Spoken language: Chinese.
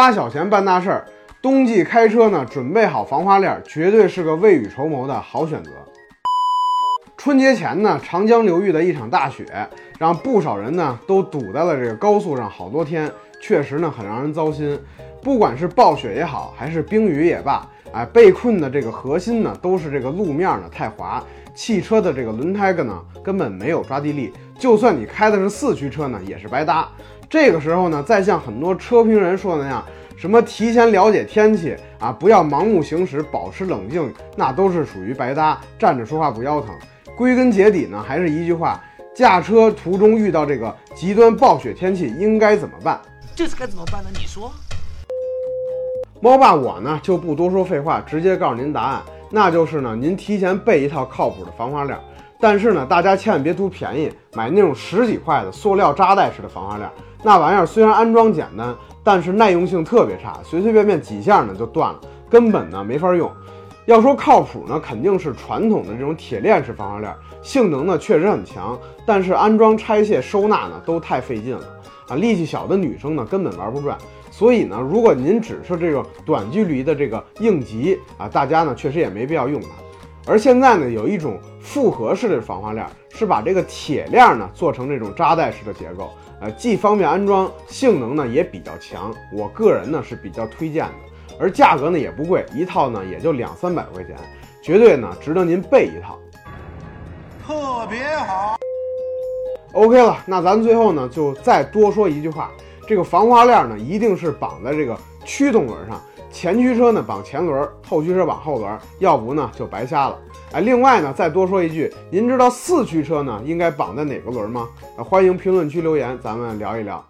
花小钱办大事儿，冬季开车呢，准备好防滑链，绝对是个未雨绸缪的好选择。春节前呢，长江流域的一场大雪，让不少人呢都堵在了这个高速上好多天，确实呢很让人糟心。不管是暴雪也好，还是冰雨也罢，哎，被困的这个核心呢，都是这个路面呢太滑，汽车的这个轮胎个呢根本没有抓地力，就算你开的是四驱车呢，也是白搭。这个时候呢，再像很多车评人说的那样，什么提前了解天气啊，不要盲目行驶，保持冷静，那都是属于白搭，站着说话不腰疼。归根结底呢，还是一句话：驾车途中遇到这个极端暴雪天气，应该怎么办？这次该怎么办呢？你说。猫爸我呢就不多说废话，直接告诉您答案，那就是呢，您提前备一套靠谱的防滑链。但是呢，大家千万别图便宜，买那种十几块的塑料扎带式的防滑链。那玩意儿虽然安装简单，但是耐用性特别差，随随便便几下呢就断了，根本呢没法用。要说靠谱呢，肯定是传统的这种铁链式防滑链，性能呢确实很强，但是安装、拆卸、收纳呢都太费劲了啊！力气小的女生呢根本玩不转。所以呢，如果您只是这个短距离的这个应急啊，大家呢确实也没必要用它。而现在呢，有一种复合式的防滑链，是把这个铁链呢做成这种扎带式的结构，呃，既方便安装，性能呢也比较强。我个人呢是比较推荐的，而价格呢也不贵，一套呢也就两三百块钱，绝对呢值得您备一套。特别好。OK 了，那咱最后呢就再多说一句话。这个防滑链呢，一定是绑在这个驱动轮上，前驱车呢绑前轮，后驱车绑后轮，要不呢就白瞎了。哎，另外呢，再多说一句，您知道四驱车呢应该绑在哪个轮吗？欢迎评论区留言，咱们聊一聊。